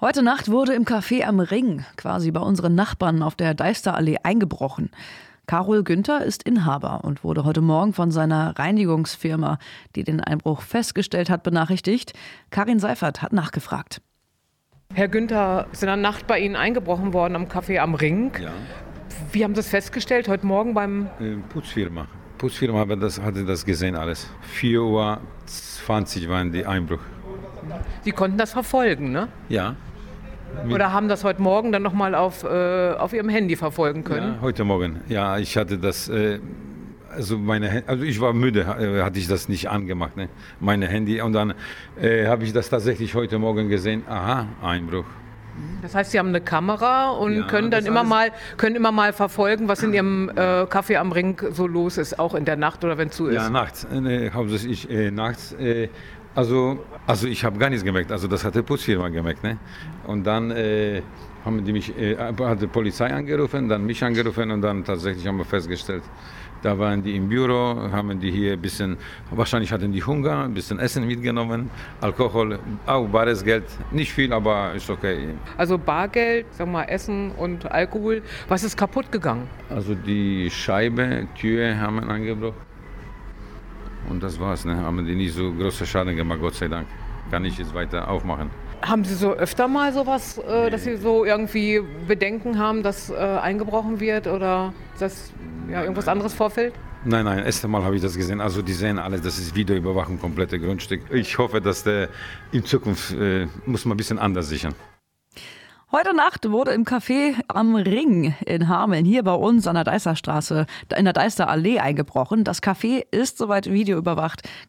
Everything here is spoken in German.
Heute Nacht wurde im Café am Ring, quasi bei unseren Nachbarn auf der Deisterallee, eingebrochen. Carol Günther ist Inhaber und wurde heute Morgen von seiner Reinigungsfirma, die den Einbruch festgestellt hat, benachrichtigt. Karin Seifert hat nachgefragt. Herr Günther, ist in der Nacht bei Ihnen eingebrochen worden am Café am Ring. Ja, Wie haben Sie das festgestellt heute Morgen beim... äh, Putzfirma. Putzfirma hatte das, hatte das gesehen alles. 4 Uhr 20 waren die Einbruch. Sie konnten das verfolgen, ne? Ja, Oder haben das heute Morgen dann nochmal auf, äh, auf Ihrem Handy verfolgen können? ja, heute Morgen. Ja, ich hatte das, äh, also meine, also ich war müde, äh, hatte ich das nicht angemacht, ne? meine Handy. Und dann äh, habe ich das tatsächlich heute Morgen gesehen. Aha, Einbruch. Das heißt, Sie haben eine Kamera und Ja, können dann immer mal, können immer mal verfolgen, was in Ihrem äh, Café am Ring so los ist, auch in der Nacht oder wenn es zu ist. Ja, nachts, äh, hauptsächlich äh, nachts. Also, also ich habe gar nichts gemerkt, also das hat die Putzfirma gemerkt. Ne? Und dann äh, haben die mich, äh, hat die Polizei angerufen, dann mich angerufen und dann tatsächlich haben wir festgestellt, da waren die im Büro, haben die hier ein bisschen, wahrscheinlich hatten die Hunger, ein bisschen Essen mitgenommen, Alkohol, auch bares Geld, nicht viel, aber ist okay. Also Bargeld, sag mal Essen und Alkohol. Was ist kaputt gegangen? Also die Scheibe, Tür haben wir angebrochen. Und das war's, ne? Haben die nicht so große Schaden gemacht, Gott sei Dank. Kann ich jetzt weiter aufmachen. Haben Sie so öfter mal sowas, äh, dass Sie so irgendwie Bedenken haben, dass äh, eingebrochen wird oder dass ja, irgendwas anderes vorfällt? Nein, nein, erste Mal habe ich das gesehen. Also die sehen alles, das ist Videoüberwachung, komplette Grundstück. Ich hoffe, dass der in Zukunft äh, muss man ein bisschen anders sichern. Heute Nacht wurde im Café am Ring in Hameln, hier bei uns an der Deisterstraße, in der Deisterallee eingebrochen. Das Café ist soweit videoüberwacht.